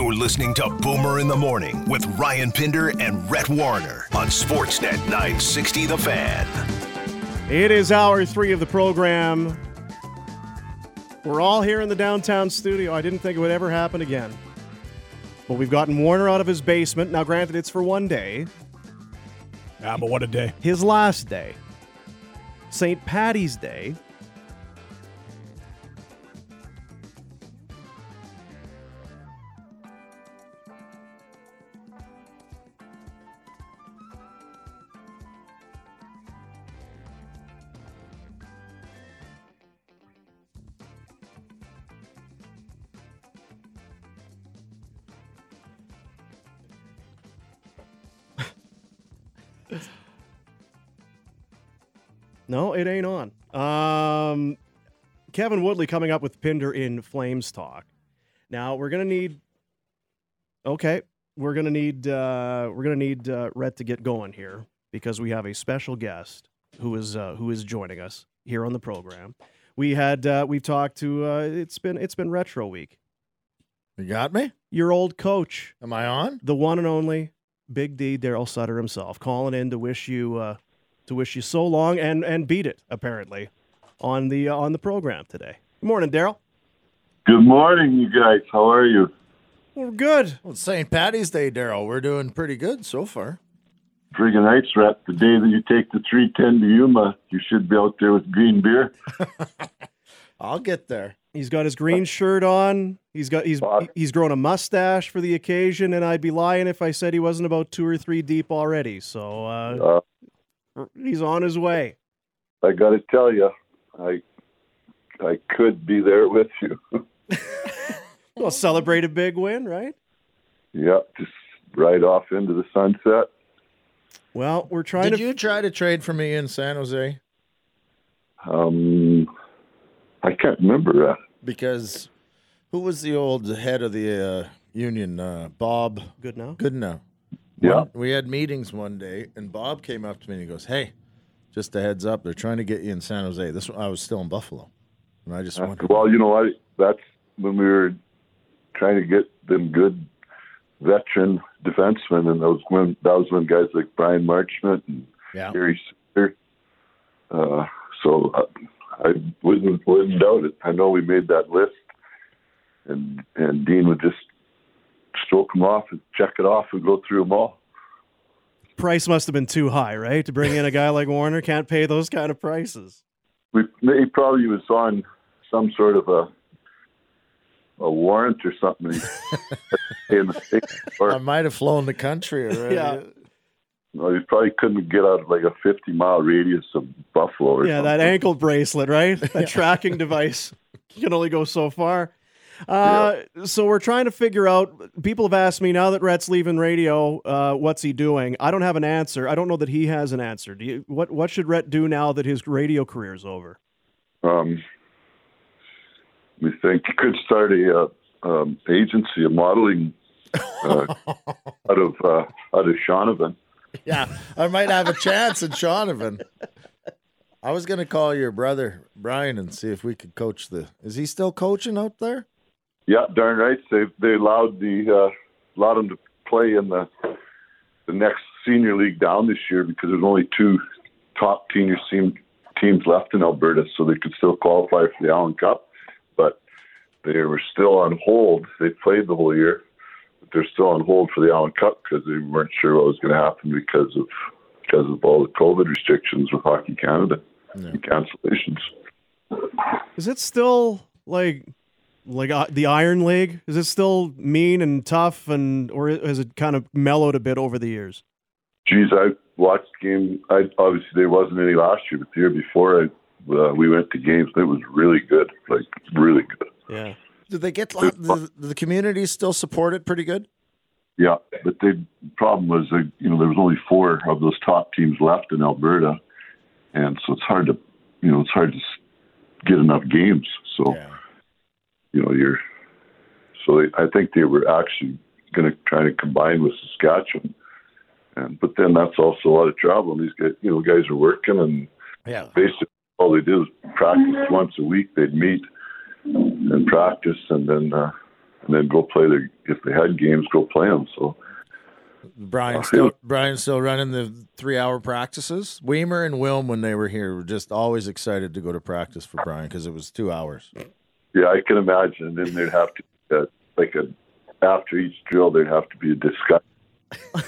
You're listening to Boomer in the Morning with Ryan Pinder and Rhett Warner on Sportsnet 960 The Fan. It is hour three of the program. We're all here in the downtown studio. I didn't think it would ever happen again. But we've gotten Warner out of his basement. Now, granted, it's for one day. Yeah, but what a day. His last day. St. Patty's Day. No, it ain't on. Um, Kevin Woodley coming up with Pinder in Flames talk. Now we're gonna need. Okay, we're gonna need uh, we're gonna need uh, Rhett to get going here because we have a special guest who is uh, who is joining us here on the program. We had uh, we've talked to uh, it's been it's been retro week. You got me? Your old coach, Am I on? the one and only Big D Darryl Sutter himself, calling in to wish you uh, to wish you so long and and beat it apparently on the uh, on the program today. Good morning, Darryl. Good morning, you guys. How are you? We're good. Well, it's St. Patty's Day, Darryl. We're doing pretty good so far. Friggin' nice, Rat. The day that you take the 310 to Yuma, you should be out there with green beer. I'll get there. He's got his green shirt on. He's got he's he's grown a mustache for the occasion, and I'd be lying if I said he wasn't about two or three deep already. So uh, Uh, he's on his way. I got to tell you, I I could be there with you. Well, celebrate a big win, right? yeah, just right off into the sunset. Well, we're trying Did to. you try to trade for me in San Jose? Um, I can't remember. that. Because who was the old head of the uh, union? Uh, Bob Goodenow. Yeah, We had meetings one day, and Bob came up to me and he goes, "Hey, just a heads up, they're trying to get you in San Jose." This I was still in Buffalo, and I just Uh, went, well, you know what? That's when we were trying to get them good veteran defensemen, and those when that was when guys like Bryan Marchment and "Yeah, Gary Suter. Uh, so I, I wouldn't wouldn't doubt it. I know we made that list, and and Dean would just stroke them off and check it off and go through them all. Price must have been too high, right? To bring in a guy like Warner, can't pay those kind of prices. We he probably was on some sort of a a warrant or something. in the state, I might have flown the country already." Yeah. no, he probably couldn't get out of like a fifty mile radius of Buffalo. Or Yeah, that ankle bracelet, right? That tracking device can only go so far. Uh, So we're trying to figure out. People have asked me now that Rhett's leaving radio, uh, what's he doing? I don't have an answer. I don't know that he has an answer. Do you? What What should Rhett do now that his radio career is over? Um, we think he could start a uh, um, agency, a modeling uh, out of uh, out of Shaunavon. Yeah, I might have a chance in Shaunavon. I was gonna call your brother Brian and see if we could coach the. Is he still coaching out there? Yeah, darn right. They they allowed the uh, allowed him to play in the the next senior league down this year because there's only two top senior team, teams left in Alberta, so they could still qualify for the Allen Cup. But they were still on hold. They played the whole year, but they're still on hold for the Allen Cup because they weren't sure what was going to happen because of because of all the COVID restrictions with Hockey Canada and cancellations. Is it still like like uh, the Iron League? Is it still mean and tough, and or has it kind of mellowed a bit over the years? Geez, I watched the game. I obviously there wasn't any last year, but the year before, I uh, we went to games. It was really good, like really good. Yeah. Do they get the, the community still support it pretty good? Yeah, but the problem was that you know there was only four of those top teams left in Alberta, and so it's hard to you know it's hard to get enough games. So you know you're so they, I think they were actually going to try to combine with Saskatchewan, and but then that's also a lot of travel. And these guys, you know, guys are working, and Yeah. basically all they did was practice once a week. They'd meet and practice, and then uh, and then go play the if they had games, go play them. So Brian still Brian still running the three hour practices. Wiemer and Wilm when they were here were just always excited to go to practice for Brian because it was two hours. Yeah, I can imagine. And then there'd have to uh, like a after each drill, there'd have to be a discussion.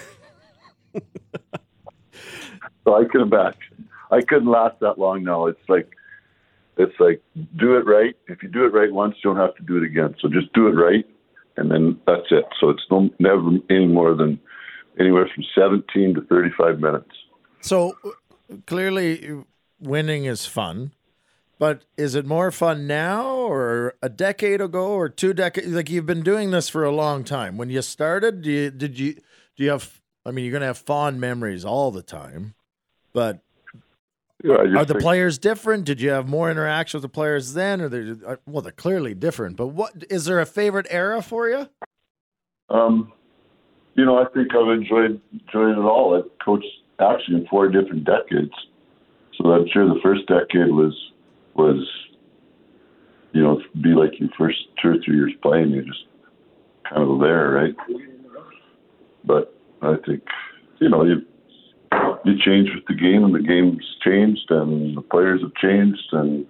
so I can imagine. I couldn't last that long now. It's like it's like do it right. If you do it right once, you don't have to do it again. So just do it right, and then that's it. So it's no never any more than anywhere from 17 to 35 minutes. So clearly, winning is fun. But is it more fun now or a decade ago or two decades? Like you've been doing this for a long time. When you started, do you, did you do you have? I mean, you're going to have fond memories all the time. But Yeah, are the think- players different? Did you have more interaction with the players then, or they? Well, they're clearly different. But what is there a favorite era for you? Um, you know, I think I've enjoyed enjoyed it all. I coached actually in four different decades, so I'm sure the first decade was was you know be like your first two or three years playing. You're just kind of there, right? But I think you know you you change with the game, and the game's changed, and the players have changed, and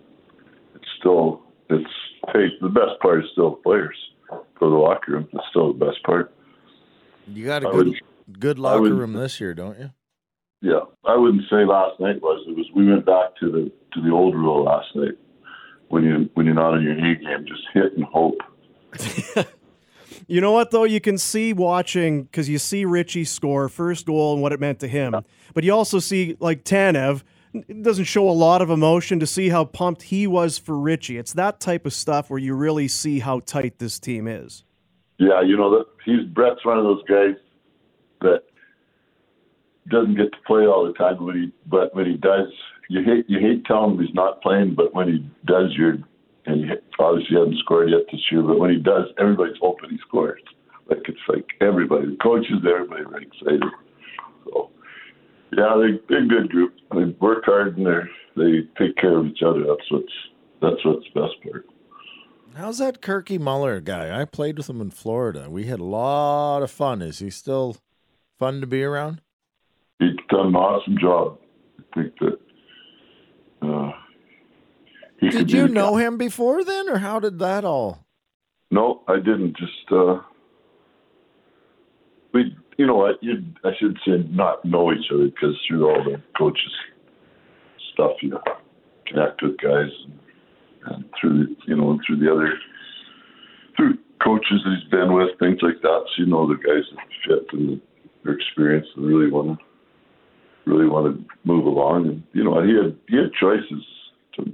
it's still it's hey, the best part is still the players for the locker room. It's still the best part. You got a I good would- good locker would- room this year, don't you? Yeah, I wouldn't say last night was. It was we went back to the to the old rule last night. When you when you're not on your A game, just hit and hope. You know what though? You can see watching because you see Ritchie score first goal and what it meant to him, but you also see like Tanev. Doesn't show a lot of emotion to see how pumped he was for Ritchie. It's that type of stuff where you really see how tight this team is. Yeah, you know that he's Brett's one of those guys that doesn't get to play all the time. When he but when he does, you hate you hate telling him he's not playing. But when he does, you're and he obviously hasn't scored yet this year. But when he does, everybody's hoping he scores. Like it's like everybody, the coaches, everybody, are excited. So yeah, they they're a good group. They work hard and they they take care of each other. That's what's that's what's the best part. How's that Kirky Muller guy? I played with him in Florida. We had a lot of fun. Is he still fun to be around? he's done an awesome job. I think that. Uh, Did you know him before then, or how did that all? No, I didn't. Just uh, we, you know? You, I should say not know each other because through all the coaches stuff, you connect with guys, and, and through the, you know and through the other through coaches that he's been with, things like that. So you know the guys that fit and their experience and really want to really want to move along. And you know he had he had choices to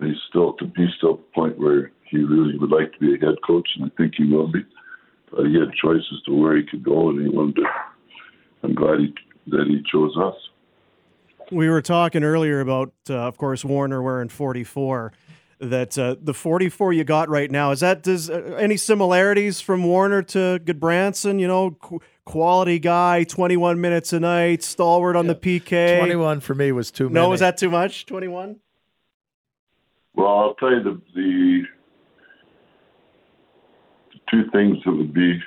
he's still to he's still at the point where he really would like to be a head coach, and I think he will be. But he had choices to where he could go, and he wanted to. I'm glad he that he chose us. We were talking earlier about, uh, of course, Warner wearing 44. That uh, the 44 you got right now is that does uh, any similarities from Warner to Gudbranson? You know, quality guy, 21 minutes a night, stalwart on the PK. Twenty-one for me was too many. No, was that too much? 21. Well, I'll tell you the the, the two things that would be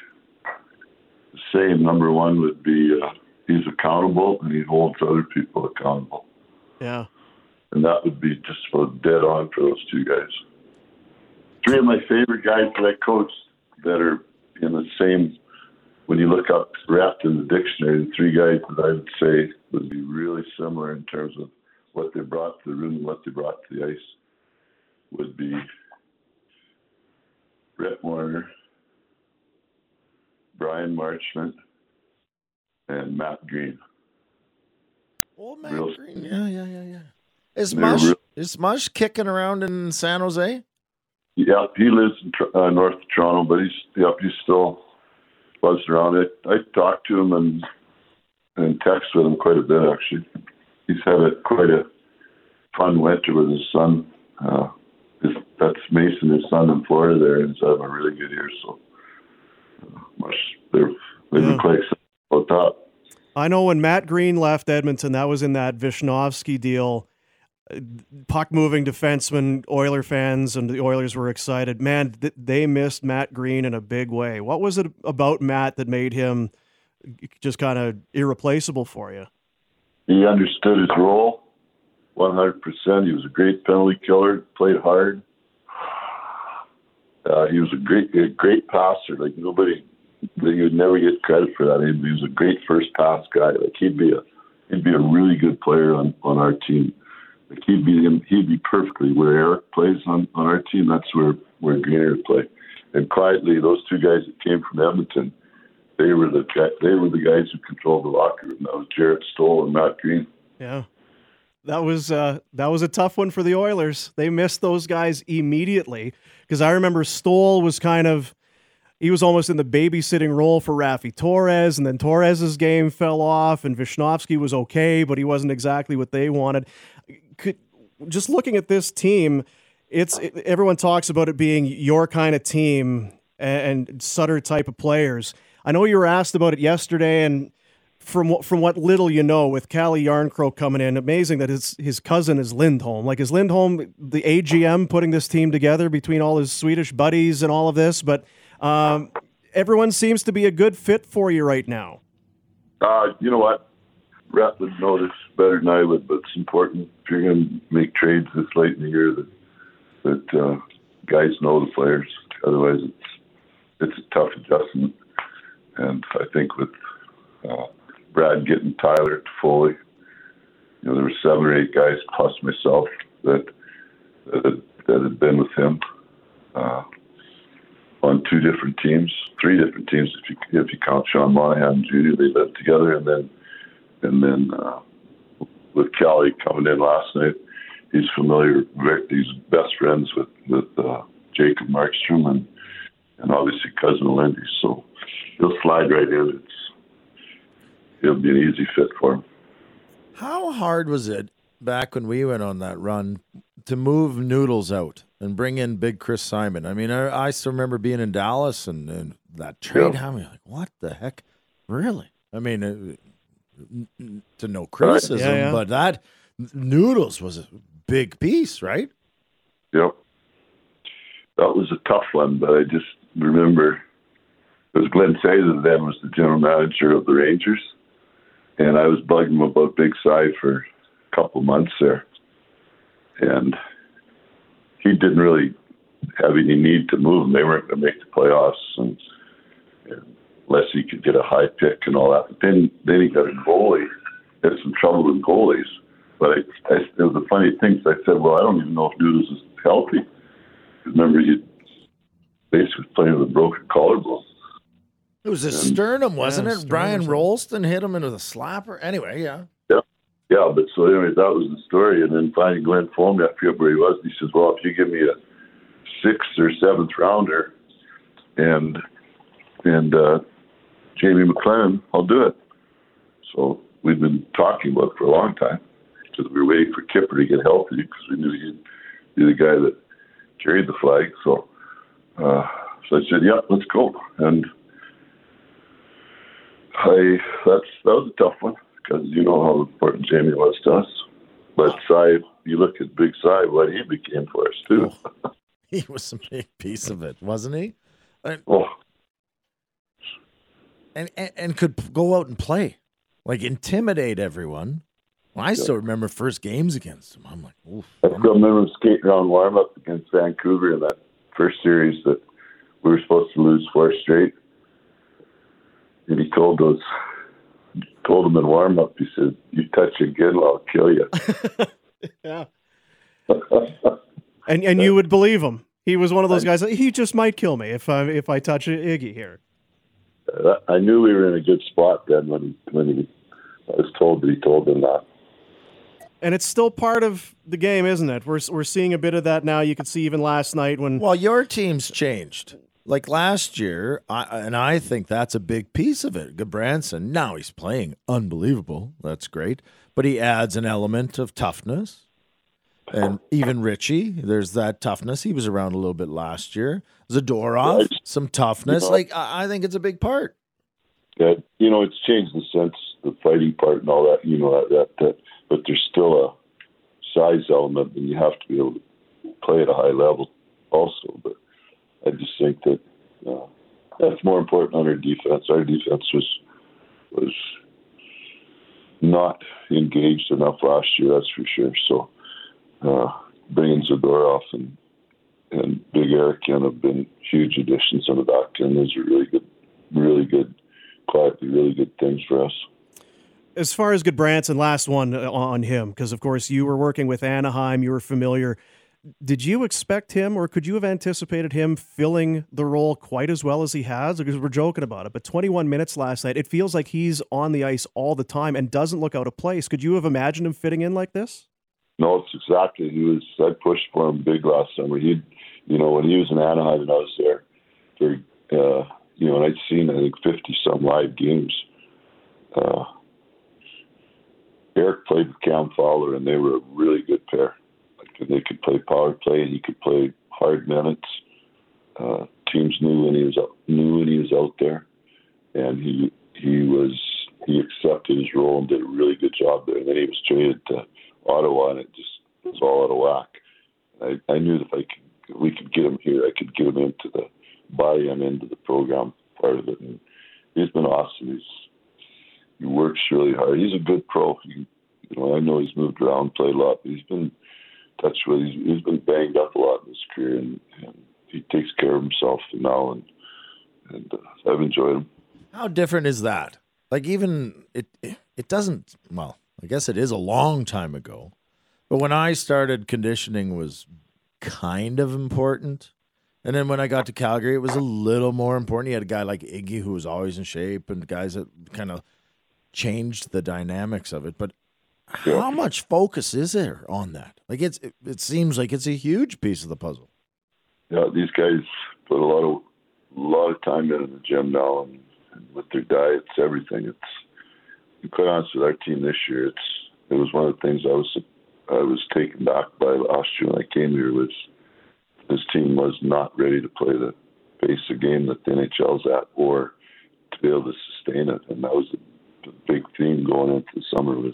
the same. Number one would be uh, he's accountable and he holds other people accountable, Yeah. and that would be just about dead on for those two guys. Three of my favorite guys that I coached that are in the same. When you look up rep in the dictionary, the three guys that I would say would be really similar in terms of what they brought to the room and what they brought to the ice would be Brett Warner, Bryan Marchment, and Matt Greene. Old man Real- Greene. Yeah, yeah, yeah, yeah. Is Mush real- is Mush kicking around in San Jose? Yeah, he lives in uh, North Toronto, but he's yep, he's still buzzed around. I I talked to him and and text with him quite a bit actually. He's had a quite a fun winter with his son. Uh, his, that's Mason, his son in Florida there, and he's having a really good year. So uh, much they're they've Yeah. been quite excited about that. I know when Matt Greene left Edmonton, that was in that Visnovsky deal. Puck moving defenseman, Oiler fans, and the Oilers were excited. Man, th- they missed Matt Greene in a big way. What was it about Matt that made him just kind of irreplaceable for you? He understood his role 100%. He was a great penalty killer, played hard. Uh, he was a great, a great passer. Like nobody, you would never get credit for that. He was a great first pass guy. Like he'd be a, he'd be a really good player on on our team. Like he'd be he'd be perfectly where Eric plays on on our team. That's where where would play. And quietly, those two guys that came from Edmonton, they were the they were the guys who controlled the locker room. That was Jarrett Stoll and Matt Greene. Yeah. That was uh, that was a tough one for the Oilers. They missed those guys immediately because I remember Stoll was kind of he was almost in the babysitting role for Raffi Torres, and then Torres's game fell off, and Visnovsky was okay, but he wasn't exactly what they wanted. Could just looking at this team, it's it, everyone talks about it being your kind of team and, and Sutter type of players. I know you were asked about it yesterday, and from what from what little you know, with Calle Jarnkrok coming in, amazing that his his cousin is Lindholm. Like is Lindholm the AGM putting this team together between all his Swedish buddies and all of this? But um, everyone seems to be a good fit for you right now. Uh, you know what? Rep would know this better than I would, but it's important if you're going to make trades this late in the year that that uh, guys know the players. Otherwise, it's it's a tough adjustment. And I think with uh, Brad getting Tyler to Foley. You know, there were seven or eight guys plus myself that that had, that had been with him uh, on two different teams, three different teams if you if you count Sean Monahan Jr. They lived together, and then and then uh, with Calle coming in last night, he's familiar. He's best friends with with uh, Jacob Markstrom and and obviously cousin Lindy, so he'll slide right in. It's it'll be an easy fit for him. How hard was it back when we went on that run to move Noodles out and bring in Big Chris Simon? I mean, I, I still remember being in Dallas and, and that trade. Yeah. I mean, like, what the heck? Really? I mean, uh, to no criticism, right. yeah, yeah. but that Noodles was a big piece, right? Yep. That was a tough one, but I just remember it was Glen Sather then was the general manager of the Rangers and I was bugging him about Big Cy for a couple months there, and he didn't really have any need to move them. They weren't going to make the playoffs, and, and unless he could get a high pick and all that. But then then he got a goalie. Had some trouble with goalies. But I, I, it was a funny thing. So I said, well, I don't even know if Noodles is healthy. Remember, he basically was playing with a broken collarbone. It was a sternum, wasn't yeah, it? Brian Rolston hit him into the slapper. Anyway, yeah. Yeah. Yeah, but so anyway, that was the story. And then finally Glen phoned me, I forget where he was. And he says, Well, if you give me a sixth or seventh rounder and and uh Jamie McLennan, I'll do it. So we've been talking about it for a long time because we were waiting for Kipper to get healthy because we knew he'd be the guy that carried the flag. So uh so I said, Yeah, let's go. And I that's that was a tough one because you know how important Jamie was to us. But Cy, you look at Big Cy, what he became for us too. He was a big piece of it, wasn't he? And, oh. And, and and could go out and play, like intimidate everyone. Well, I still remember first games against him. I'm like, Oof, I still remember skating around warm up against Vancouver in that first series that we were supposed to lose four straight and he told those told him in warm up. He said, "You touch again, I'll kill you." yeah. and and you would believe him. He was one of those guys. He just might kill me if I if I touch Iggy here. I knew we were in a good spot then when he, when he I was told that he told them that. And it's still part of the game, isn't it? We're we're seeing a bit of that now. You could see even last night when well, your team's changed like last year, I, and I think that's a big piece of it. Gudbranson, now he's playing unbelievable. That's great. But he adds an element of toughness. And even Ritchie, there's that toughness. He was around a little bit last year. Zadorov, some toughness. You know, like, I think it's a big part. Yeah, you know, it's changed the sense, the fighting part and all that, you know, that, that, that but there's still a size element, and you have to be able to play at a high level also. But I just think that uh, that's more important on our defense. Our defense was was not engaged enough last year, that's for sure. So uh, bringing Zadorov and and Big Eric in have been huge additions on the back end. Those are really good, really good, quietly really good things for us. As far as Gudbranson, last one on him, because of course you were working with Anaheim, you were familiar. Did you expect him, or could you have anticipated him filling the role quite as well as he has? Because we're joking about it, but 21 minutes last night, it feels like he's on the ice all the time and doesn't look out of place. Could you have imagined him fitting in like this? No, it's exactly. He was. I pushed for him big last summer. He, you know, when he was in Anaheim and I was there, for uh, you know, and I'd seen I think 50 some live games. Uh, Eric played with Cam Fowler, and they were a really good pair. Like they could play power play, and he could play hard minutes. Uh, teams knew when he was out, knew when he was out there, and he he was he accepted his role and did a really good job there. And then he was traded to Ottawa, and it just was all out of whack. I, I knew that if I could, we could get him here, I could get him into the buy-in into the program part of it, and he's been awesome. He's he works really hard. He's a good pro. He, you know, I know he's moved around, played a lot, but he's been touched with. He's, he's been banged up a lot in his career, and, and he takes care of himself now, and and uh, I've enjoyed him. How different is that? Like even it, it doesn't. Well, I guess it is a long time ago, but when I started, conditioning was kind of important. And then when I got to Calgary, it was a little more important. You had a guy like Iggy who was always in shape, and guys that kind of changed the dynamics of it. But how much focus is there on that? Like it's it, it seems like it's a huge piece of the puzzle. Yeah, these guys put a lot of a lot of time in, in the gym now, and, and with their diets, everything. It's quite honest with our team this year. It's it was one of the things I was I was taken back by last year when I came here was this team was not ready to play the pace of game that the NHL's at, or to be able to sustain it, and that was the, big theme going into the summer was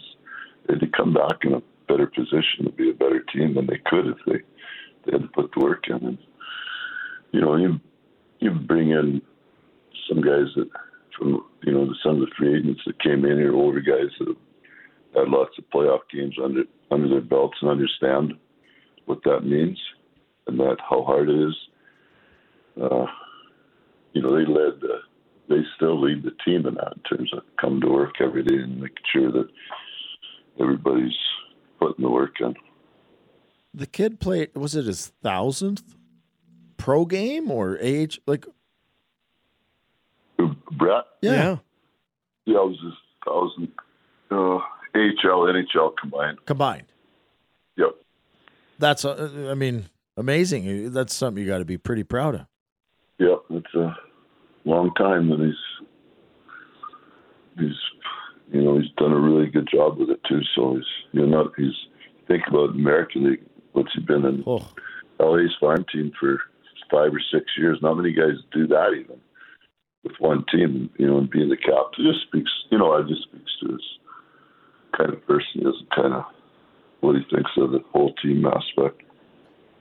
they had to come back in a better position to be a better team than they could if they they had to put the work in. And you know, you you bring in some guys that from you know some of the free agents that came in here, older guys that have had lots of playoff games under under their belts and understand what that means and that how hard it is. Uh, you know, they led the they still lead the team in that in terms of coming to work every day and making sure that everybody's putting the work in. The kid played was it his thousandth pro game or age like Brett, yeah, yeah, I was his thousand uh, AHL, NHL combined. combined. Yep. That's uh, I mean amazing. That's something you got to be pretty proud of. Yep, it's a long time, and he's he's you know he's done a really good job with it too. So he's you know not he's think about American League. What's he been in Oh, LA's farm team for five or six years? Not many guys do that even with one team. You know, and being the captain it just speaks. You know, it just speaks to his kind of person he is, kind of what he thinks of the whole team aspect.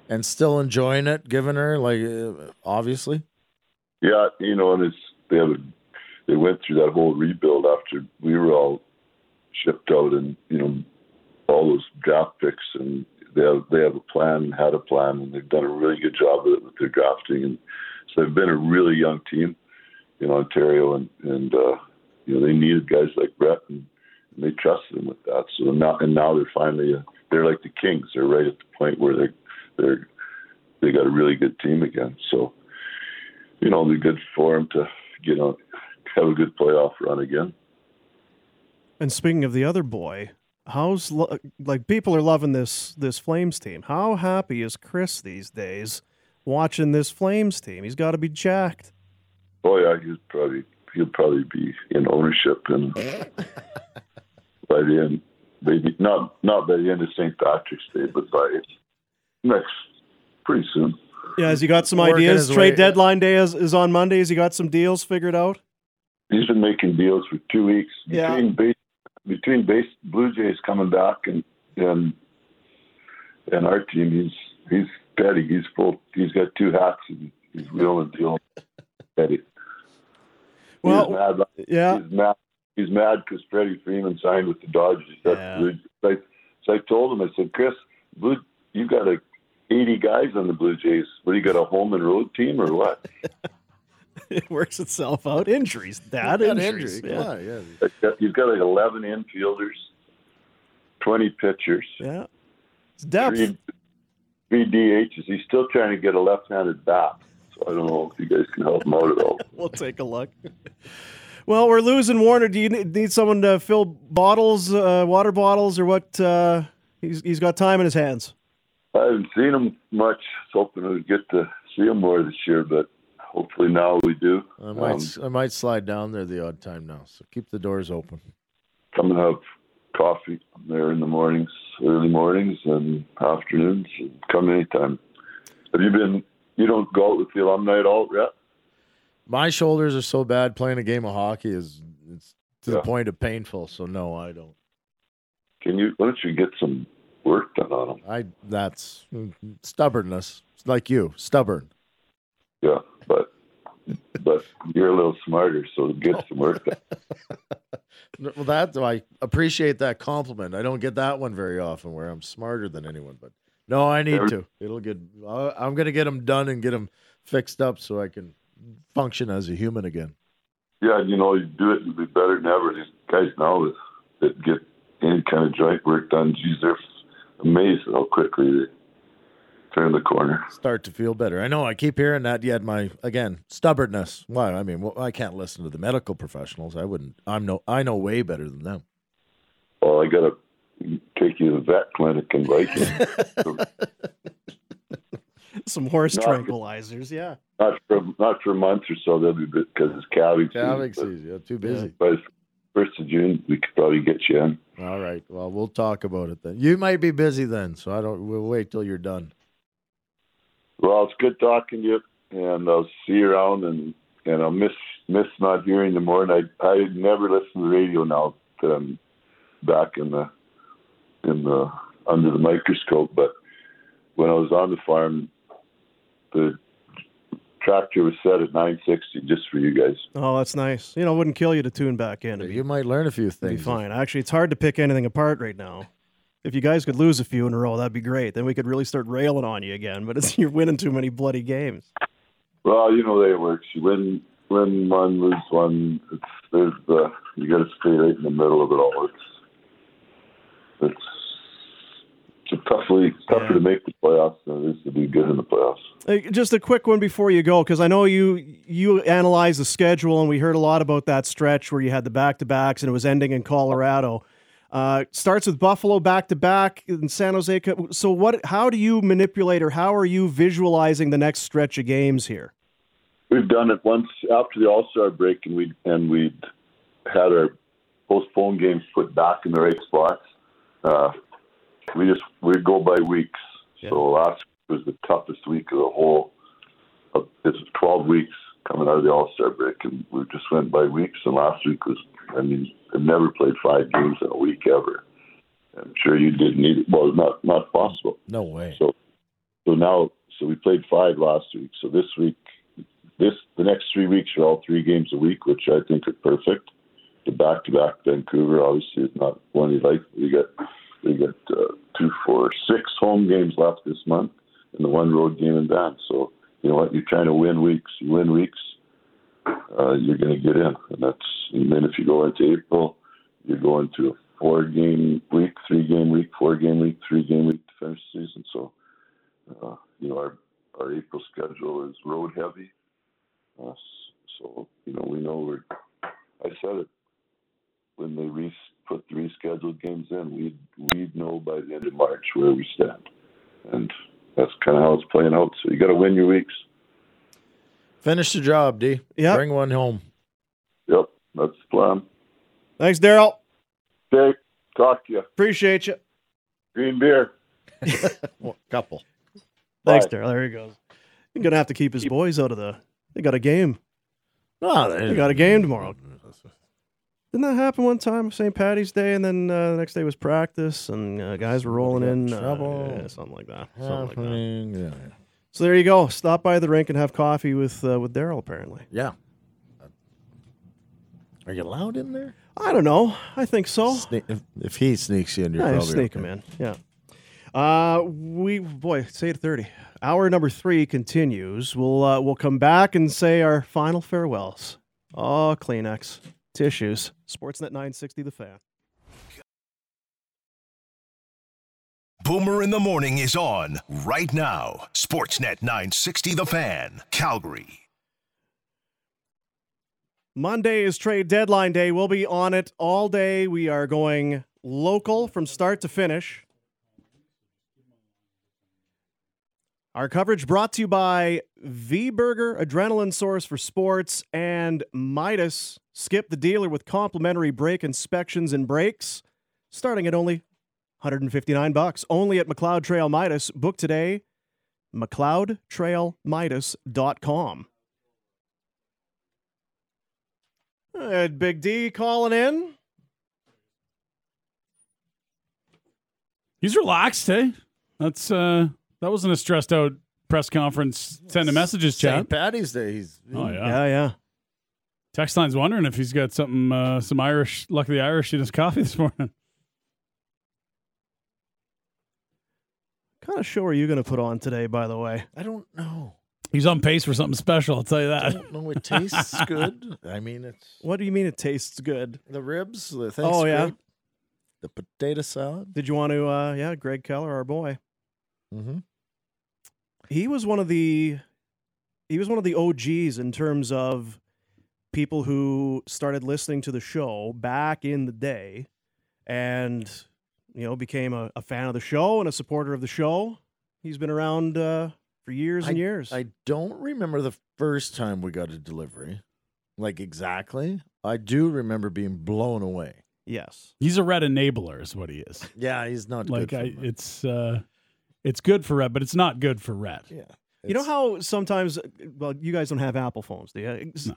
and still enjoying it, giving her like uh, obviously. Yeah, you know, and it's they have a, they went through that whole rebuild after we were all shipped out, and you know, all those draft picks, and they have they have a plan, had a plan, and they've done a really good job with it with their drafting, and so they've been a really young team in Ontario, and and uh, you know they needed guys like Brett, and, and they trusted him with that. So now and now they're finally uh, they're like the Kings. They're right at the point where they're they're they got a really good team again. So you know, it'll be good for him to get on, have a good playoff run again. And speaking of the other boy, how's like people are loving this this Flames team. How happy is Chris these days watching this Flames team? He's got to be jacked. Oh yeah, he'll probably he'll probably be in ownership and by the end, maybe not not by the end of St. Patrick's Day, but by next pretty soon. Yeah, has he got some Working ideas? Trade way- deadline day is, is on Monday. Has he got some deals figured out? He's been making deals for two weeks Yeah. between base between base Blue Jays coming back and and and our team, he's he's petty. He's full. He's got two hats. And he's wheeling dealing. Petty. Well, he's mad. yeah. He's mad. He's mad because Freddie Freeman signed with the Dodgers. That's Yeah. Blue- so, I, so I told him, I said, Chris, Blue, you got a 80 guys on the Blue Jays. What do you got a home and road team or what? It works itself out. Injuries, that Got Injuries. injury. Yeah. Yeah. He's got- He's got like 11 infielders, 20 pitchers, yeah. It's depth. three, three DHs. He's still trying to get a left-handed bat. So I don't know if you guys can help him out at all. we'll take a look. Well, we're losing Warner. Do you need need someone to fill bottles, uh, water bottles, or what? Uh, he's he's got time in his hands. I haven't seen him much. Hoping we'd get to see him more this year, but hopefully now we do. I might Um, I might slide down there the odd time now. So keep the doors open. come and have coffee there in the mornings, early mornings and afternoons. And come anytime. Have you been? You don't go out with the alumni at all, yet? My shoulders are so bad playing a game of hockey is it's to the point of painful. So no, I don't. Can you? Why don't you get some work done on them? I that's stubbornness. It's like you, stubborn. Yeah, but but you're a little smarter, so get some work done. Well, that I appreciate that compliment. I don't get that one very often, where I'm smarter than anyone. But no, I need to. It'll get. I'm gonna get them done and get them fixed up so I can function as a human again. Yeah, you know, you do it, you'll be better than ever. These guys now that, that get any kind of joint work done, geez, they're amazed how quickly they turn the corner. Start to feel better. I know. I keep hearing that. Yet my again stubbornness. Why? I mean, well, I can't listen to the medical professionals. I wouldn't. I'm no. I know way better than them. Well, I got to take you to the vet clinic in Viking. Some horse No, tranquilizers. Yeah. not for not for a month or so. They'll be because it's calving season. Calving season. season. Yeah, too busy. But by first of June, we could probably get you in. All right. Well, we'll talk about it then. You might be busy then, so I don't. We'll wait till you're done. Well, it's good talking to you, and I'll see you around. And and I'll miss miss not hearing you more. And I I never listen to the radio now that I'm back in the in the under the microscope. But when I was on the farm, the tractor was set at 960 just for you guys. Oh, that's nice. You know, it wouldn't kill you to tune back in. It'd be, You might learn a few it'd be things. fine. Actually, it's hard to pick anything apart right now. If you guys could lose a few in a row, that'd be great. Then we could really start railing on you again. But it's you're winning too many bloody games. Well, you know the way it works. You win, win one, lose one. It's there's the you got to stay right in the middle of it all. It's it's it's a tough league. It's tougher Yeah. to make the playoffs than it is to be good in the playoffs. Just a quick one before you go, because I know you you analyzed the schedule, and we heard a lot about that stretch where you had the back to backs, and it was ending in Colorado. Uh, starts with Buffalo back to back in San Jose. So what? How do you manipulate, or how are you visualizing the next stretch of games here? We've done it once after the All Star break, and we and we'd had our postponed games put back in the right spots. Uh, we just we go by weeks. Yeah. So last week was the toughest week of the whole. Of, it's 12 weeks coming out of the All Star break, and we just went by weeks. And last week was, I mean, I've never played five games in a week ever. I'm sure you didn't need it. Well, not not possible. No way. So, so now, so we played five last week. So this week, this the next three weeks are all three games a week, which I think are perfect. The back-to-back Vancouver obviously is not one you like. We got we got uh, two, four, six home games left this month, and the one road game in Van. So you know what? You're trying to win weeks. You win weeks, uh, you're going to get in, and that's. And then if you go into April, you're going to a four-game week, three-game week, four-game week, three-game week to finish the season. So uh, you know, our our April schedule is road heavy. Uh, so you know, we know we're. I said it when they re- put three scheduled games in. We'd we'd know by the end of March where we stand, and that's kind of how it's playing out. So you got to win your weeks. Finish the job, D. Yep. Bring one home. Yep, that's the plan. Thanks, Darryl. Okay, talk to you. Appreciate you. Green beer. Well, couple. Thanks, Bye. Darryl. There he goes. He's gonna have to keep his boys out of the. They got a game. No, They got a game tomorrow. Didn't that happen one time, St. Patty's Day, and then uh, the next day was practice, and uh, guys were rolling in uh, trouble. yeah, something like that. Something like that. Happening, yeah, So there you go. Stop by the rink and have coffee with uh, with Darryl. Apparently, yeah. Are you allowed in there? I don't know. I think so. Sne- if, if he sneaks you in, you're Yeah, probably sneak okay. him in. Yeah. Uh, we boy, it's eight thirty. Hour number three continues. We'll uh, we'll come back and say our final farewells. Oh, Kleenex, tissues. Sportsnet nine sixty, the fan. Boomer in the Morning is on right now. Sportsnet 960 The Fan, Calgary. Monday is trade deadline day. We'll be on it all day. We are going local from start to finish. Our coverage brought to you by V Burger, adrenaline source for sports, and Midas. Skip the dealer with complimentary brake inspections and brakes, starting at only 159 bucks. Only at McLeod Trail Midas. Book today, McLeodTrailMidas.com. Uh, Big D calling in. He's relaxed, hey? That's uh that wasn't a stressed out press conference sending messages chat. St. Patty's Day. He's Oh yeah. Yeah, yeah. Text line's wondering if he's got something uh some Irish luck of the Irish in his coffee this morning. kind of show are you going to put on today, by the way? I don't know. He's on pace for something special, I'll tell you I that. don't know. It tastes good. I mean, it's What do you mean it tastes good? the ribs. The things Oh, yeah? great. The potato salad. Did you want to, uh, yeah, Greg Keller, our boy. Mm-hmm. He was one of the, he was one of the OGs in terms of people who started listening to the show back in the day and, you know, became a, a fan of the show and a supporter of the show. He's been around uh, for years and years. I don't remember the first time we got a delivery, like exactly. I do remember being blown away. yes. He's a red enabler, is what he is. Yeah, he's not Like good. I, for me. it's uh it's good for red, but it's not good for red. yeah. You know how sometimes, well, you guys don't have Apple phones, do you? S-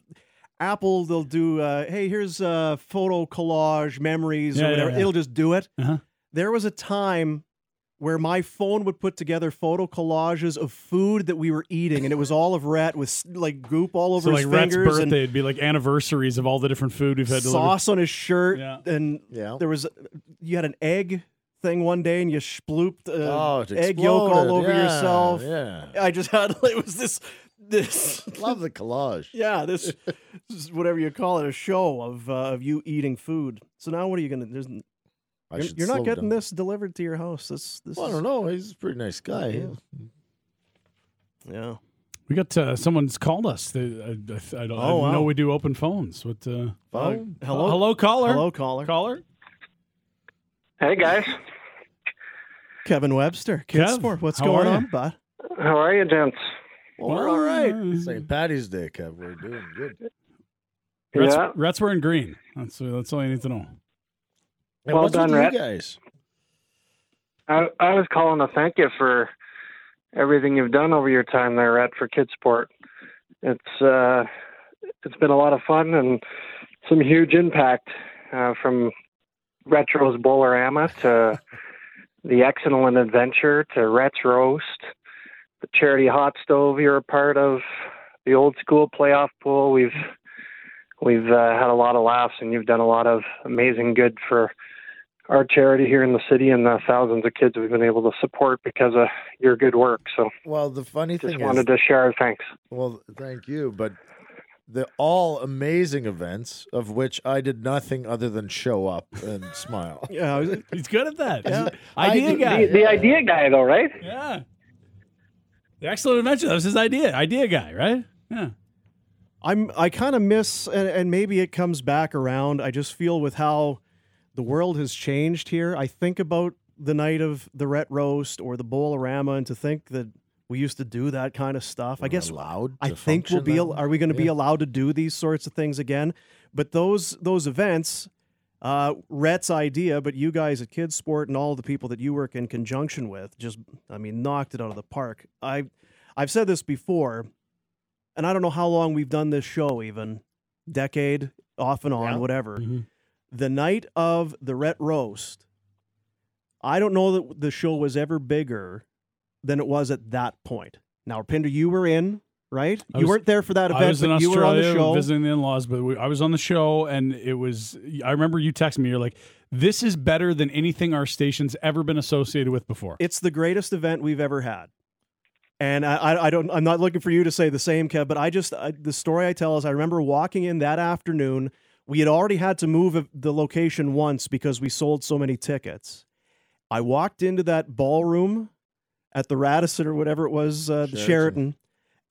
Apple, they'll do, uh, hey, here's a photo collage memories Yeah, or whatever. yeah. It'll just do it. Uh-huh. There was a time where my phone would put together photo collages of food that we were eating, and it was all of Rhett with like goop all over So his like Rhett's fingers birthday would be like anniversaries of all the different food we've had and delivered. sauce on his shirt. Yeah. And Yeah. there was, you had an egg thing one day, and you splooped uh, oh, egg yolk all over Yeah, yourself. Yeah. I just had, it was this, this Love the collage. Yeah, this, this whatever you call it, a show of uh, of you eating food. So now, what are you gonna? There's, you're, should you're not getting down. this delivered to your house. This, this. Well, I don't know. He's a pretty nice guy. Yeah. Yeah. We got uh, someone's called us. They, I, I, I don't, Oh, didn't know we do open phones. What? Uh, Phone? hello. hello, caller. Hello, caller. caller. Hey guys, Kevin Webster. Kids Kev, Sport. What's going on, bud? how are you, gents? Well, we're all right. St. Patty's Day, Kev. We're doing good. Rhett's, Yeah. Rhett's wearing green. That's that's all you need to know. And Well done, with Rhett. you guys? I, I was calling to thank you for everything you've done over your time there at for KidSport. It's uh, it's been a lot of fun and some huge impact uh, from Retro's Bowlerama to the Excellent Adventure to Rhett's Roast, the charity hot stove you're a part of, the old school playoff pool. We've we've uh, had a lot of laughs and you've done a lot of amazing good for our charity here in the city and the thousands of kids we've been able to support because of your good work. So Well, the funny thing just thing wanted is, to share our thanks. well, thank you, but the all amazing events of which I did nothing other than show up and smile. Yeah. He's good at that. Yeah. Idea I- guy. The, the idea guy, though, right? Yeah. The excellent adventure. That was his idea. Idea guy, right? Yeah. I'm. I kind of miss, and, and maybe it comes back around. I just feel with how the world has changed here. I think about the night of the Rhett roast or the Bowlerama, and to think that we used to do that kind of stuff. I We're guess allowed. I think we'll be. way? Are we going to be allowed to do these sorts of things again? But those those events, uh, Rhett's idea, but you guys at KidSport and all the people that you work in conjunction with, just I mean, knocked it out of the park. I, I've said this before, and I don't know how long we've done this show, even decade off and on, Yeah. whatever. Mhm. the night of the Rhett roast, I don't know that the show was ever bigger than it was at that point. Now, Pinder, you were in, right? You weren't there for that event. I was in but you were on the Australia show. visiting the in-laws, but we, I was on the show, and it was. I remember you texting me. You're like, "This is better than anything our station's ever been associated with before." It's the greatest event we've ever had. And I, I, I don't. I'm not looking for you to say the same, Kev. But I just I, the story I tell is I remember walking in that afternoon. We had already had to move the location once because we sold so many tickets. I walked into that ballroom at the Radisson or whatever it was, uh, the Sheraton. Sheraton,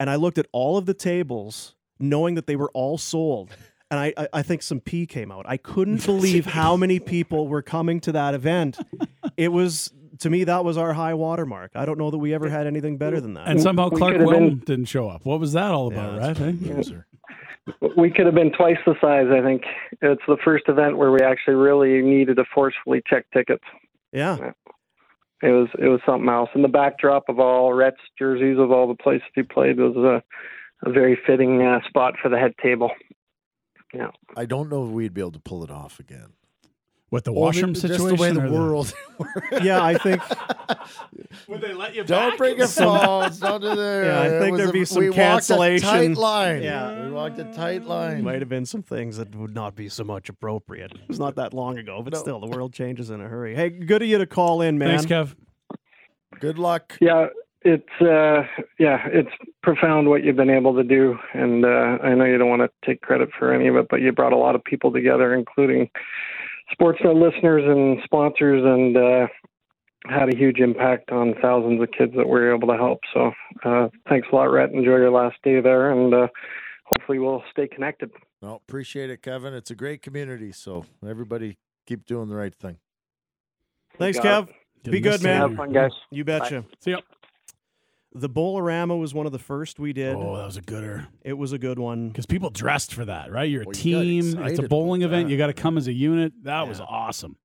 and I looked at all of the tables, knowing that they were all sold. And I, I, I think some pee came out. I couldn't believe how many people were coming to that event. It was to me that was our high watermark. I don't know that we ever had anything better than that. and somehow Clark could've Wilm been- didn't show up. What was that all about, Yeah, right? that's Hey? Loser. We could have been twice the size. I think it's the first event where we actually really needed to forcefully check tickets. yeah, It was it was something else, and the backdrop of all Rhett's jerseys of all the places he played was a, a very fitting uh, spot for the head table. Yeah. I don't know if we'd be able to pull it off again. What the Only washroom just situation? the way the or world. yeah. I think Would they let you back? don't bring your phones. Don't do that. Yeah, I think there'd a- be some we walked cancellation. A tight line. Yeah. we walked a tight line. might have been some things that would not be so much appropriate. It was not that long ago, but No. still, the world changes in a hurry. Hey, good of you to call in, man. Thanks, Kev. Good luck. Yeah, it's uh, yeah, it's profound what you've been able to do, and uh, I know you don't want to take credit for any of it, but you brought a lot of people together, including Sportsnet listeners and sponsors, and uh, had a huge impact on thousands of kids that we were able to help. So uh, thanks a lot, Rhett. Enjoy your last day there, and uh, hopefully we'll stay connected. No, appreciate it, Kevin. It's a great community, so everybody keep doing the right thing. Thanks, Kev. it. Be good, man. Have fun, guys. You betcha. See ya. The Bolorama was one of the first we did. Oh, that was a gooder. It was a good one. Because people dressed for that, right? You're a Well, you got team. It's excited a bowling about event. that. You got to come as a unit. That was Yeah. awesome.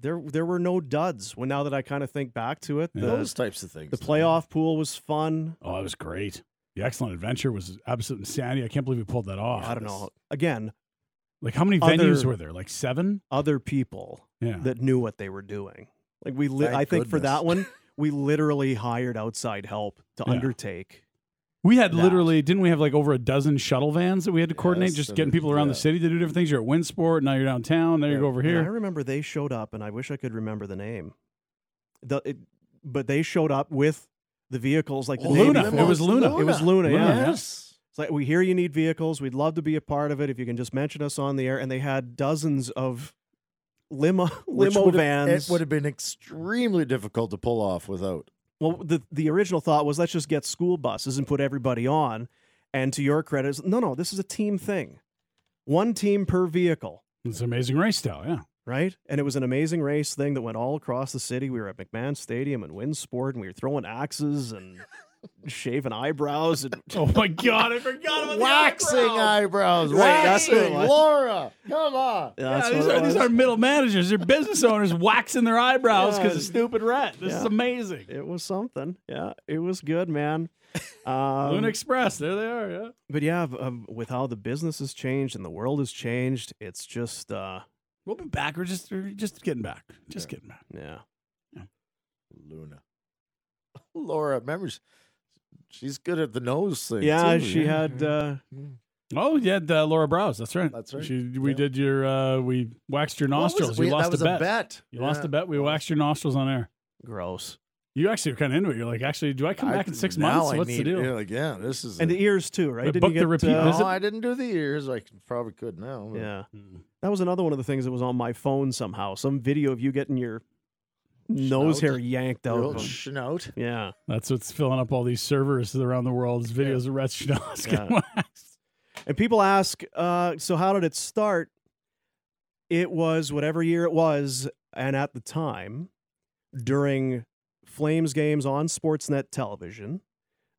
There, there were no duds. When now that I kind of think back to it, the, Those types of things. the playoff pool was fun. Oh, it was great. The excellent adventure was absolute insanity. I can't believe we pulled that off. I don't know. Again, Like how many Other- venues were there? Like seven? other people Yeah. that knew what they were doing. Like we, li- Thank I think for goodness. that one, we literally hired outside help to Yeah. undertake. we had that. literally didn't we have like over a dozen shuttle vans that we had to coordinate, Yes, just getting people around the city to do different things. You're at WinSport, now you're downtown, there you go over And I remember they showed up, and I wish I could remember the name. The, it, but they showed up with the vehicles like the Oh, Luna. It was Luna. It was Luna, Luna, yeah. yeah. Yes. It's like we hear you need vehicles. We'd love to be a part of it. If you can just mention us on the air, and they had dozens of limo Which limo have- vans. It would have been extremely difficult to pull off without. Well, the the original thought was let's just get school buses and put everybody on. And to your credit, no, no, this is a team thing. One team per vehicle, It's an amazing race style, yeah. right? And it was an amazing race thing that went all across the city. We were at McMahon Stadium and Winsport, and we were throwing axes and shaving eyebrows and Oh my god, I forgot about Waxing the eyebrows. eyebrows. Right, that's what it Waxing. was. Laura, come on. Yeah, Yeah, that's these what are, these was. are middle managers. They're business owners waxing their eyebrows because Yeah. of stupid rat. This is Yeah. amazing. It was something. Yeah, it was good, man. Um, Luna Express, there they are. Yeah. but yeah, v- um, with how the business has changed and the world has changed, it's just uh, We'll be back. We're just we're just getting back. Just getting back. yeah. Luna. Laura, remember, sh- she's good at the nose thing. Yeah, too, she yeah. had. Uh, Oh, yeah, uh, Laura Browse. That's right. That's right. She, we Yeah. did your. Uh, we waxed your What was nostrils. You We- lost that was a bet. bet. You lost a bet. We waxed your nostrils on air. gross. You actually were kind of into it. You're like, actually, do I come I- back in six now months? I What's need, the deal? Yeah, like, yeah, this is. And a- the ears too, right? Didn't book the get, repeat uh, visit? no, I didn't do the ears. I probably could now. but- Yeah, Mm. that was another one of the things that was on my phone somehow. Some video of you getting your nose hair yanked The out. old of 'em. schnout. Yeah, That's what's filling up all these servers around the world. Is videos of Rhett Schnoz getting waxed. and people ask, uh, so how did it start? It was whatever year it was, and at the time, during Flames games on Sportsnet television,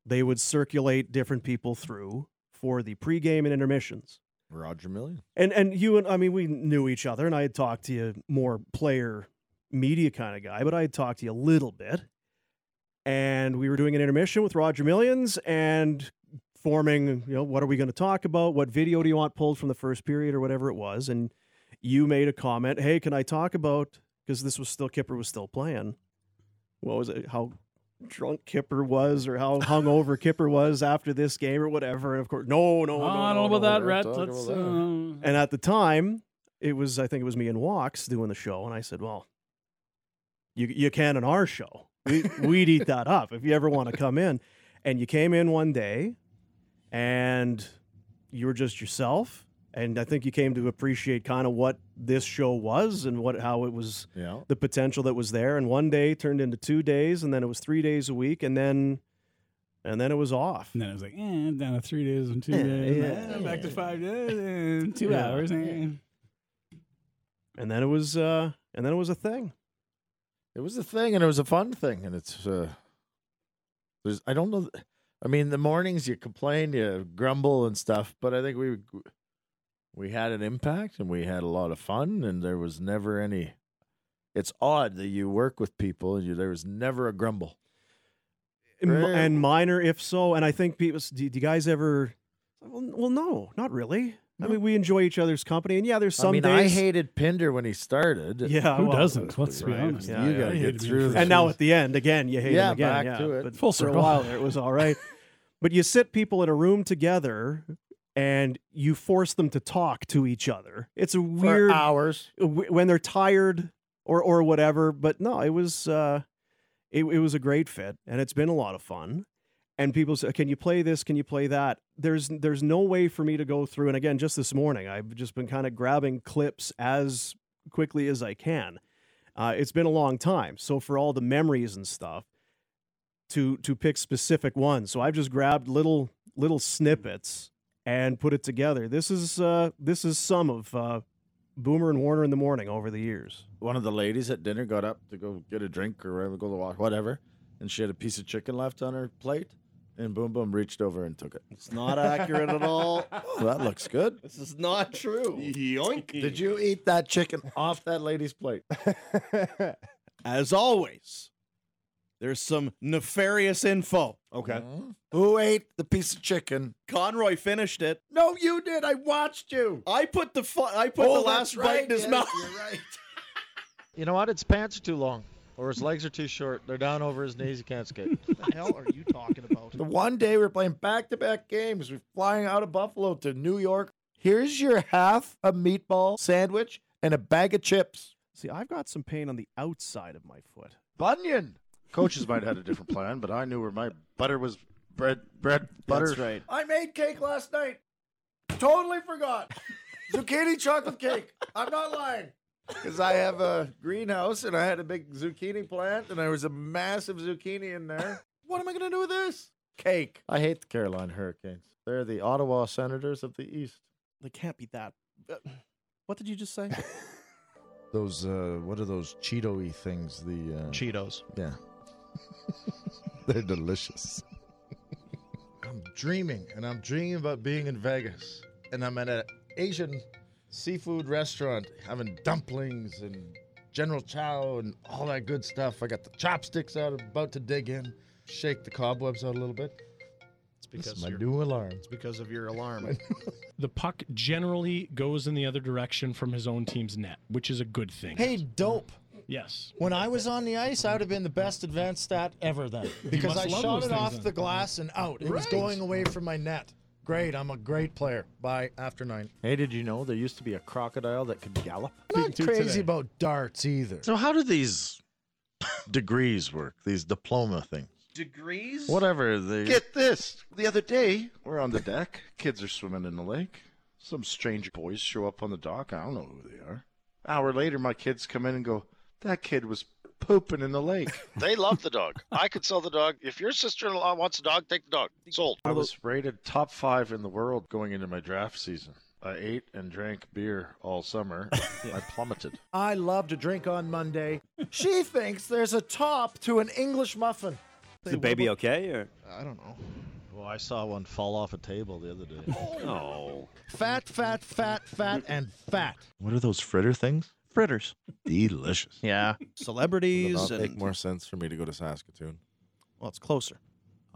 they would circulate different people through for the pregame and intermissions. Roger Million. And and you and I mean we knew each other, and I had talked to you more player media kind of guy, but I had talked to you a little bit. And we were doing an intermission with Roger Millions, and forming, you know, what are we going to talk about? What video do you want pulled from the first period or whatever it was? And you made a comment, hey, can I talk about, because this was still, Kipper was still playing. What was it? How drunk Kipper was or how hungover Kipper was after this game or whatever. And of course, no, no, Oh, no. I no, don't know no, about that, no. Rhett. Let's. Uh, And at the time, it was I think it was me and Walks doing the show, and I said, "Well, you you can on our show. We we'd eat that up if you ever want to come in." And you came in one day, and you were just yourself, and I think you came to appreciate kind of what this show was and what how it was Yeah. the potential that was there. And one day turned into two days, and then it was three days a week, and then and then it was off. and then it was like, eh, down to three days and two days. yeah, back to five days and two Yeah. hours. eh. And then it was uh and then it was a thing. It was a thing, and it was a fun thing, and it's. Uh, there's, I don't know. I mean, the mornings you complain, you grumble and stuff, but I think we we had an impact, and we had a lot of fun, and there was never any. It's odd that you work with people, and you, there was never a grumble. And minor if so and i think people do, do you guys ever well, well no not really i mean we enjoy each other's company and yeah there's some I mean, days I hated Pinder when he started. yeah Who well, doesn't? Let's be right, honest. yeah, you yeah. gotta get through this. and now at the end again you hate Yeah, him again back yeah to it. but Full for a while there it was all right but you sit people in a room together and you force them to talk to each other it's a for weird hours. when they're tired or or whatever. But no, it was uh, it, it was a great fit, and it's been a lot of fun. And people say, "Can you play this? Can you play that?" There's there's no way for me to go through. And again, just this morning, I've just been kind of grabbing clips as quickly as I can. Uh, it's been a long time, so for all the memories and stuff, to to pick specific ones. So I've just grabbed little little snippets and put it together. This is uh, this is some of uh, Boomer and Warrener in the morning over the years. One of the ladies at dinner got up to go get a drink or whatever, go to wash, whatever, and she had a piece of chicken left on her plate, and Boom Boom reached over and took it. It's not accurate at all. Well, that looks good. This is not true. Yoink. Did you eat that chicken off that lady's plate? As always, there's some nefarious info. Okay. Who ate the piece of chicken? Conroy finished it. No, you did. I watched you. I put the fu- I put Oh, the last that's bite in his Yes, mouth. You're right. You know what? Its pants are too long, or his legs are too short. They're down over his knees. He can't skate. What the hell are you talking about? The one day we're playing back to back games. We're flying out of Buffalo to New York. Here's your half a meatball sandwich and a bag of chips. See, I've got some pain on the outside of my foot. Bunion. Coaches might have had a different plan, but I knew where my butter was bread, bread, butter. That's right. I made cake last night. Totally forgot. zucchini chocolate cake. I'm not lying. Because I have a greenhouse and I had a big zucchini plant and there was a massive zucchini in there. What am I going to do with this? Cake. I hate the Carolina Hurricanes. They're the Ottawa Senators of the East. They can't be that. uh, What did you just say? Those, uh, what are those Cheeto-y things? The uh, Cheetos. yeah, they're delicious. I'm dreaming, and I'm dreaming about being in Vegas, and I'm at an Asian seafood restaurant having dumplings and General Chow and all that good stuff. I got the chopsticks out, about to dig in, shake the cobwebs out a little bit. It's This because is my you're, new alarm. it's because of your alarm. The puck generally goes in the other direction from his own team's net, which is a good thing. Hey, dope. Yes. When I was on the ice, I would have been the best advanced stat ever then. Because I shot it off then. the glass and out. It was going away from my net. Great. I'm a great player. Bye after nine. Hey, did you know there used to be a crocodile that could gallop? Not to crazy today. about darts either. So how do these degrees work? These diploma things? Degrees? Whatever. They get this. The other day, we're on the deck. Kids are swimming in the lake. Some strange boys show up on the dock. I don't know who they are. Hour later, my kids come in and go, "That kid was pooping in the lake." They love the dog. I could sell the dog. If your sister-in-law wants a dog, take the dog. Sold. I was rated top five in the world going into my draft season. I ate and drank beer all summer. I plummeted. I love to drink on Monday. She thinks there's a top to an English muffin. Is the baby okay? Or I don't know. Well, I saw one fall off a table the other day. oh, Fat, fat, fat, fat, and fat. What are those fritter things? Fritters. Delicious. Yeah. Celebrities It'll make and more sense for me to go to Saskatoon. well, it's closer.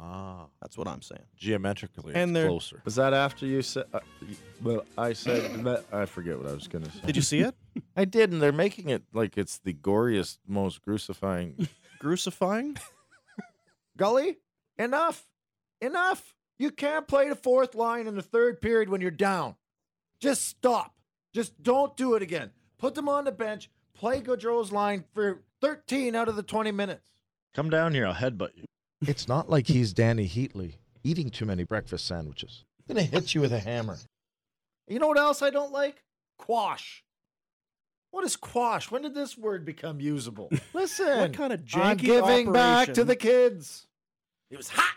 Ah, That's what I'm saying. geometrically, And it's they're- closer. Was that after you said? Uh, y- well, I said that. I forget what I was going to say. Did you see it? I did, and they're making it like it's the goriest, most crucifying. Crucifying? Gully, enough, enough. You can't play the fourth line in the third period when you're down. Just stop. Just don't do it again. Put them on the bench. Play Gaudreau's line for 13 out of the 20 minutes. Come down here, I'll headbutt you. It's not like he's Dany Heatley eating too many breakfast sandwiches. I'm gonna hit you with a hammer. You know what else I don't like? Quash. What is quash? When did this word become usable? Listen, What kind of janky I'm janky giving back to the kids. It was hot,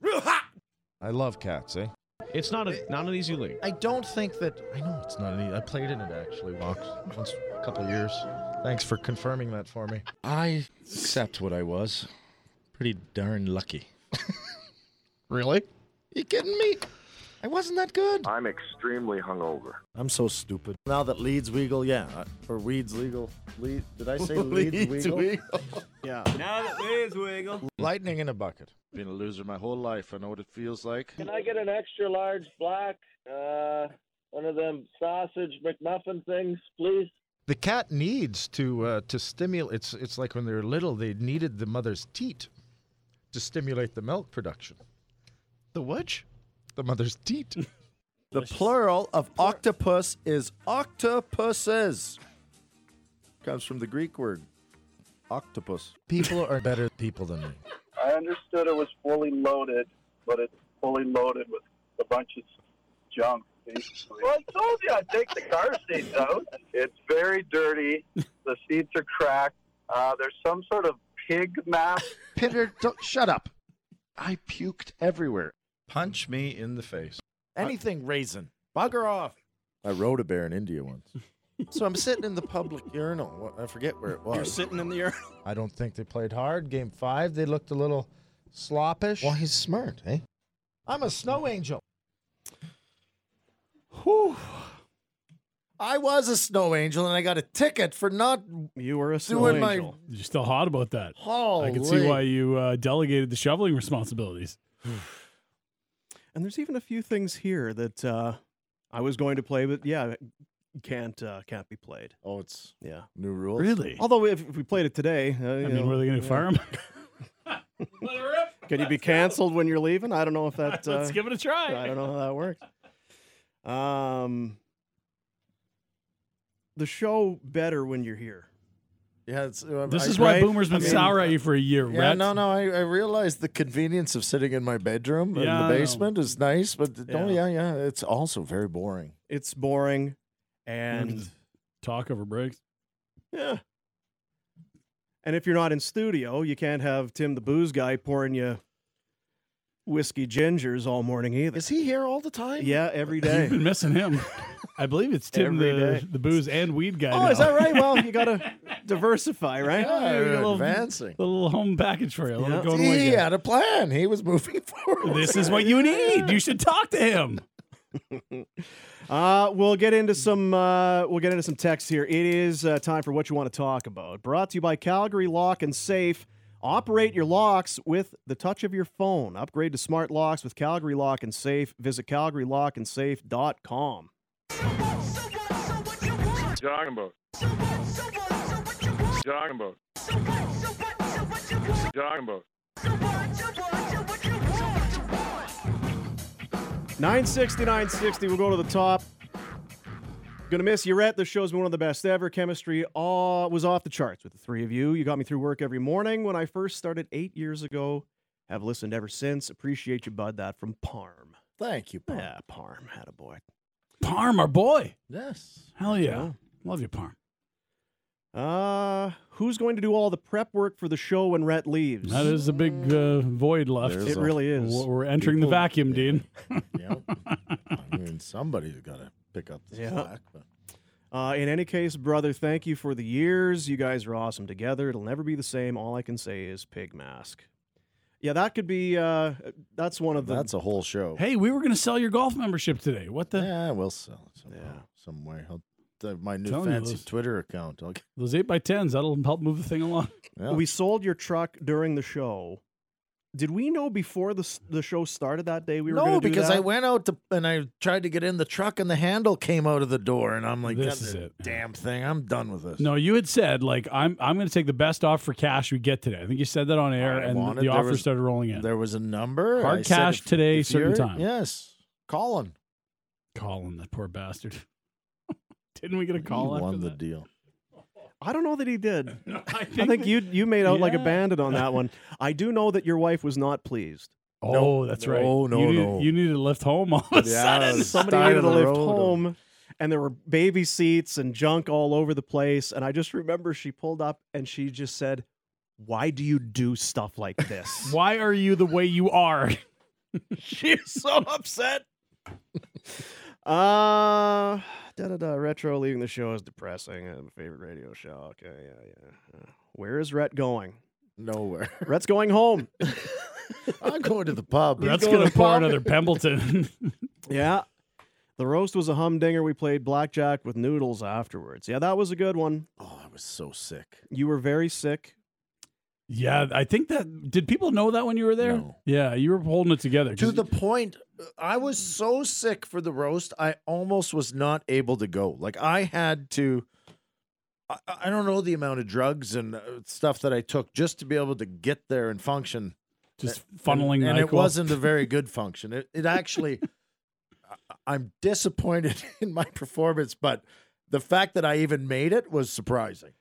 real hot. I love cats, eh? It's not a not an easy league. I don't think that I know it's not an easy. I played in it actually once, once a couple years. Thanks for confirming that for me. I accept what I was. Pretty darn lucky. really? You kidding me? I wasn't that good. I'm extremely hungover. I'm so stupid. Now that Leeds legal, yeah, uh, or Weeds legal. Lead, did I say Leeds, legal? Yeah. Now that Liz wiggle. Lightning in a bucket. Been a loser my whole life. I know what it feels like. Can I get an extra large black, uh, one of them sausage McMuffin things, please? The cat needs to uh, to stimulate. It's it's like when they were little, they needed the mother's teat to stimulate the milk production. The which? The mother's teat. The plural of octopus is octopuses. Comes from the Greek word octopus. People are better people than me. I understood it was fully loaded, but it's fully loaded with a bunch of junk. Basically. Well, I told you I'd take the car seats out. It's very dirty. The seats are cracked. Uh, there's some sort of pig mask. Pinder, don't, shut up. I puked everywhere. Punch me in the face. Anything raisin. Bugger off. I rode a bear in India once. so I'm sitting in the public urinal. I forget where it was. You're sitting in the urinal. I don't think they played hard. Game five, they looked a little sloppish. Well, he's smart, eh? I'm a snow angel. Whew. I was a snow angel and I got a ticket for not You were a snow doing my. angel. You're still hot about that. I can see why you uh, delegated the shoveling responsibilities. And there's even a few things here that uh, I was going to play, but yeah, can't uh, can't be played. Oh, it's Yeah. new rules. Really? Although if, if we played it today, uh, I mean, know, were they going to yeah. fire him? Can you be canceled when you're leaving? I don't know if that. Uh, Let's give it a try. I don't know how that works. Um, the show better when you're here. Yeah, it's, uh, This I- is why right? Boomer's been I mean- sour at you for a year, Yeah, Rhett. no, no. I, I realized the convenience of sitting in my bedroom Yeah, in the basement is nice, but oh Yeah. yeah, yeah, it's also very boring. It's boring, and Talk over breaks. yeah. And if you're not in studio, you can't have Tim the booze guy pouring you whiskey gingers all morning either. Is he here all the time? Yeah, every day. You've been missing him. I believe it's Tim, Every the, day. the booze and weed guy. Oh, now. is that right? Well, you got to diversify, right? Yeah, we got a little, advancing. little home package for you. A little Yeah. going He away gift. had a plan. He was moving forward. This is what you need. You should talk to him. Uh, we'll get into some. Uh, we'll get into some text here. It is uh, time for what you want to talk about. Brought to you by Calgary Lock and Safe. Operate your locks with the touch of your phone. Upgrade to smart locks with Calgary Lock and Safe. Visit calgarylockandsafe.com. Talking about. Talking about. Talking about. 960, 960. We'll go to the top. Gonna miss you, Rhett. This show's been one of the best ever. Chemistry all was off the charts with the three of you. You got me through work every morning when I first started eight years ago. Have listened ever since. Appreciate you, bud. That from Parm. Thank you, Paul. Yeah, Parm had a boy. Parm, our boy. Yes. Hell yeah. Love you, Parm. Uh, who's going to do all the prep work for the show when Rhett leaves? That is a big uh, void left. There's It a- really is. We're we're entering the People- vacuum, Dean. Yeah. I mean, somebody's got to pick up the Yeah. slack. But. Uh, in any case, brother, thank you for the years. You guys are awesome together. It'll never be the same. All I can say is pig mask. Yeah, that could be. Uh, that's one of the. That's a whole show. Hey, we were going to sell your golf membership today. What the? Yeah, we'll sell it somehow, Yeah. some way. I'll, the, my new Telling you, fancy those- Twitter account. I'll, Those 8 by 10s that'll help move the thing along. yeah. We sold your truck during the show, Did we know before the s- the show started that day we were no, going to do because that? I went out to, and I tried to get in the truck, and the handle came out of the door, and I'm like, This "God, is it." damn thing, I'm done with this. No, you had said like I'm I'm going to take the best off for cash we get today. I think you said that on air, I and wanted- the there offer was- started rolling in. There was a number. Hard I said cash if- today, if certain you're- time. Yes, Colin. Colin, that poor bastard. Didn't we get a He call after won the that? deal. I don't know that he did. I I think you you made out like a bandit on that one. I do know that your wife was not pleased. Oh, that's right. Oh no, you needed, no. You needed to lift home all of a Yeah, sudden. Somebody Side needed of to lift road. home, and there were baby seats and junk all over the place. And I just remember she pulled up and she just said, "Why do you do stuff like this?" Why are you the way you are? She's so upset. Uh, da da da. Retro leaving the show is depressing. Uh, favorite radio show. Okay, yeah, yeah. Uh, where is Rhett going? Nowhere. Rhett's going home. I'm going to the pub. That's going going to to pour another Pembleton. yeah. The roast was a humdinger. We played blackjack with noodles afterwards. Yeah, that was a good one. Oh, I was so sick. You were very sick. Yeah, I think that. Did people know that when you were there? No. Yeah, you were holding it together. To the point, I was so sick for the roast, I almost was not able to go. Like I had to. I, I don't know the amount of drugs and uh, stuff that I took just to be able to get there and function. just And- funneling and, it wasn't a very good function. It, it actually, I'm disappointed in my performance, but the fact that I even made it was surprising.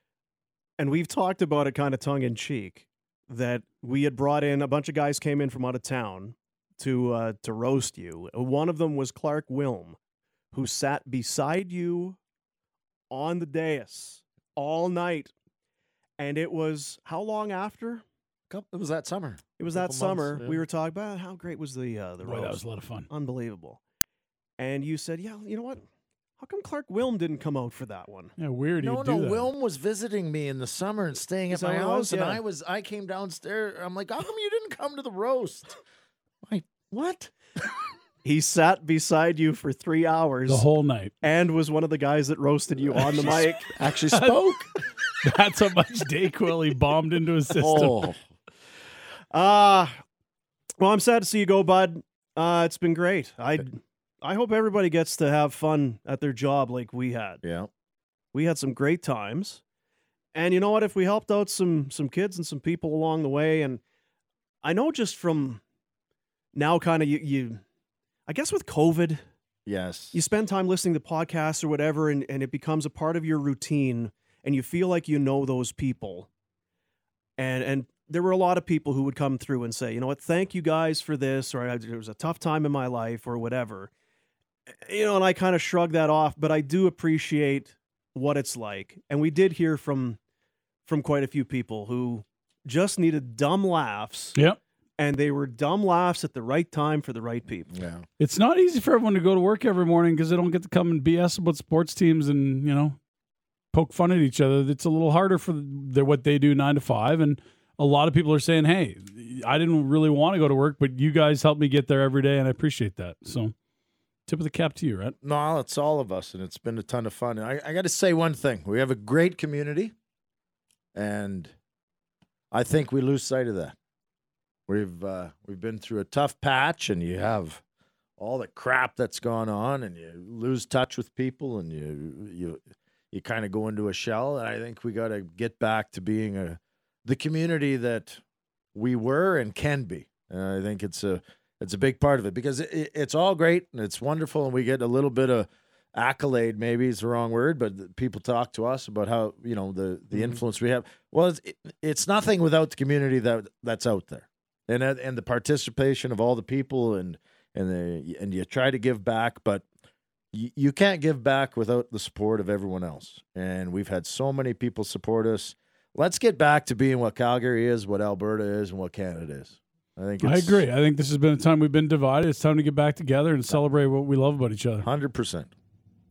And we've talked about it kind of tongue in cheek that we had brought in a bunch of guys came in from out of town to uh, to roast you. One of them was Clark Wilm, who sat beside you on the dais all night, and it was how long after? It was that summer. It was that summer months, we were talking about how great was the uh, the Boy, roast. that was a lot of fun. Unbelievable. And you said, "Yeah, you know what? How come Clark Wilm didn't come out for that one?" Yeah, weird. No, you'd no. that. Wilm was visiting me in the summer and staying Is at that my what it was? house, and Yeah. I was. I came downstairs. I'm like, how come you didn't come to the roast? Like, what? He sat beside you for three hours the whole night. and was one of the guys that roasted you on the mic. Actually spoke. That's how much Dayquil he bombed into his system. oh, Uh well, I'm sad to see you go, bud. Uh, it's been great. I I hope everybody gets to have fun at their job like we had. yeah. We had some great times. And you know what? If we helped out some some kids and some people along the way, and I know just from now kind of you, you I guess with COVID, Yes. you spend time listening to podcasts or whatever and, and it becomes a part of your routine and you feel like you know those people and and there were a lot of people who would come through and say you know what thank you guys for this or it was a tough time in my life or whatever you know and i kind of shrug that off but i do appreciate what it's like and we did hear from from quite a few people who just needed dumb laughs Yep. and they were dumb laughs at the right time for the right people Yeah. It's not easy for everyone to go to work every morning because they don't get to come and BS about sports teams and you know poke fun at each other. It's a little harder for their what they do nine to five, and a lot of people are saying, "Hey, I didn't really want to go to work, but you guys helped me get there every day, and I appreciate that." So, tip of the cap to you, right? No, it's all of us, and it's been a ton of fun. I, I got to say one thing: we have a great community, and I think we lose sight of that. We've uh, we've been through a tough patch, and you have all the crap that's gone on, and you lose touch with people, and you you you kind of go into a shell. And I think we got to get back to being a the community that we were and can be. And I think it's a it's a big part of it because it, it's all great and it's wonderful, and we get a little bit of accolade. Maybe is the wrong word, but people talk to us about how you know the the Mhm. influence we have. Well, it's, it, it's nothing without the community that that's out there, and and the participation of all the people, and and the and you try to give back, but you, you can't give back without the support of everyone else. And we've had so many people support us. Let's get back to being what Calgary is, what Alberta is, and what Canada is. I think I agree. I think this has been a time we've been divided. It's time to get back together and celebrate what we love about each other. Hundred percent.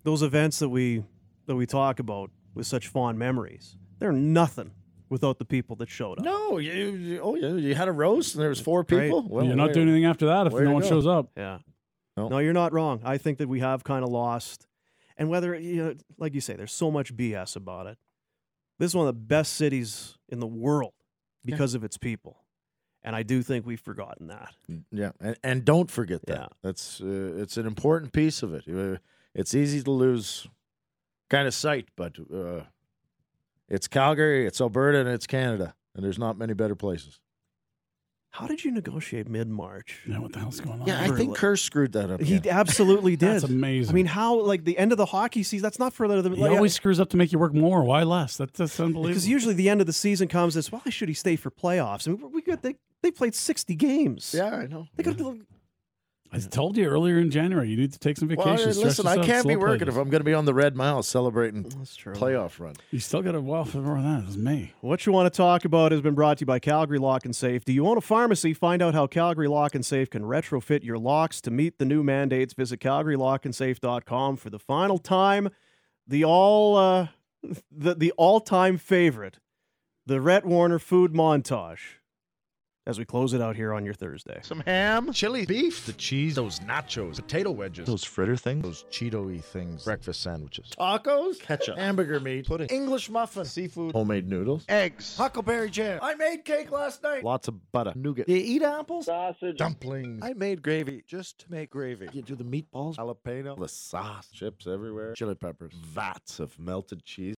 those events that we that we talk about with such fond memories they're nothing without the people that showed up No, you, you oh yeah, you had a roast and there was four Right. people. Well, You're not way- doing anything after that if way no to one go. shows up. yeah No. no you're not wrong i think that we have kind of lost and whether you know like you say there's so much bs about it this is one of the best cities in the world because of its people And I do think we've forgotten that. Yeah, and, and don't forget that. That's uh, it's an important piece of it. Uh, It's easy to lose kind of sight, but uh, it's Calgary, it's Alberta, and it's Canada, and there's not many better places. How did you negotiate mid March? Yeah, what the hell's going on? Yeah, I think Kerr screwed that up. He yeah. absolutely did. That's amazing. I mean, how like the end of the hockey season? That's not for the. He like, always screws up to make you work more. Why less? That, that's unbelievable. because usually the end of the season comes as why should he stay for playoffs? I mean, we got they they played sixty games. Yeah, I know. They got I told you earlier in January, you need to take some Well, vacation. stretch listen, I can't be working this. if I'm going to be on the Red Mile celebrating true. playoff run. You still got a well for more of that. It's May. What you want to talk about has been brought to you by Calgary Lock and Safe. Do you own a pharmacy? Find out how Calgary Lock and Safe can retrofit your locks to meet the new mandates. Visit calgarylockandsafe.com for the final time. The all uh, the the all-time favorite, the Rhett Warrener food montage. As we close it out here on your Thursday. Some ham, chili, beef, the cheese, those nachos, potato wedges, Those fritter things. those Cheeto-y things, breakfast sandwiches, Tacos, ketchup, hamburger meat, pudding, English muffin, seafood, homemade noodles, eggs, huckleberry jam. I made cake last night. Lots of butter. Nougat. Do you eat apples? Sausage. dumplings. I made gravy just to make gravy. You do the meatballs, jalapeno, the sauce, chips everywhere, chili peppers. Vats of melted cheese.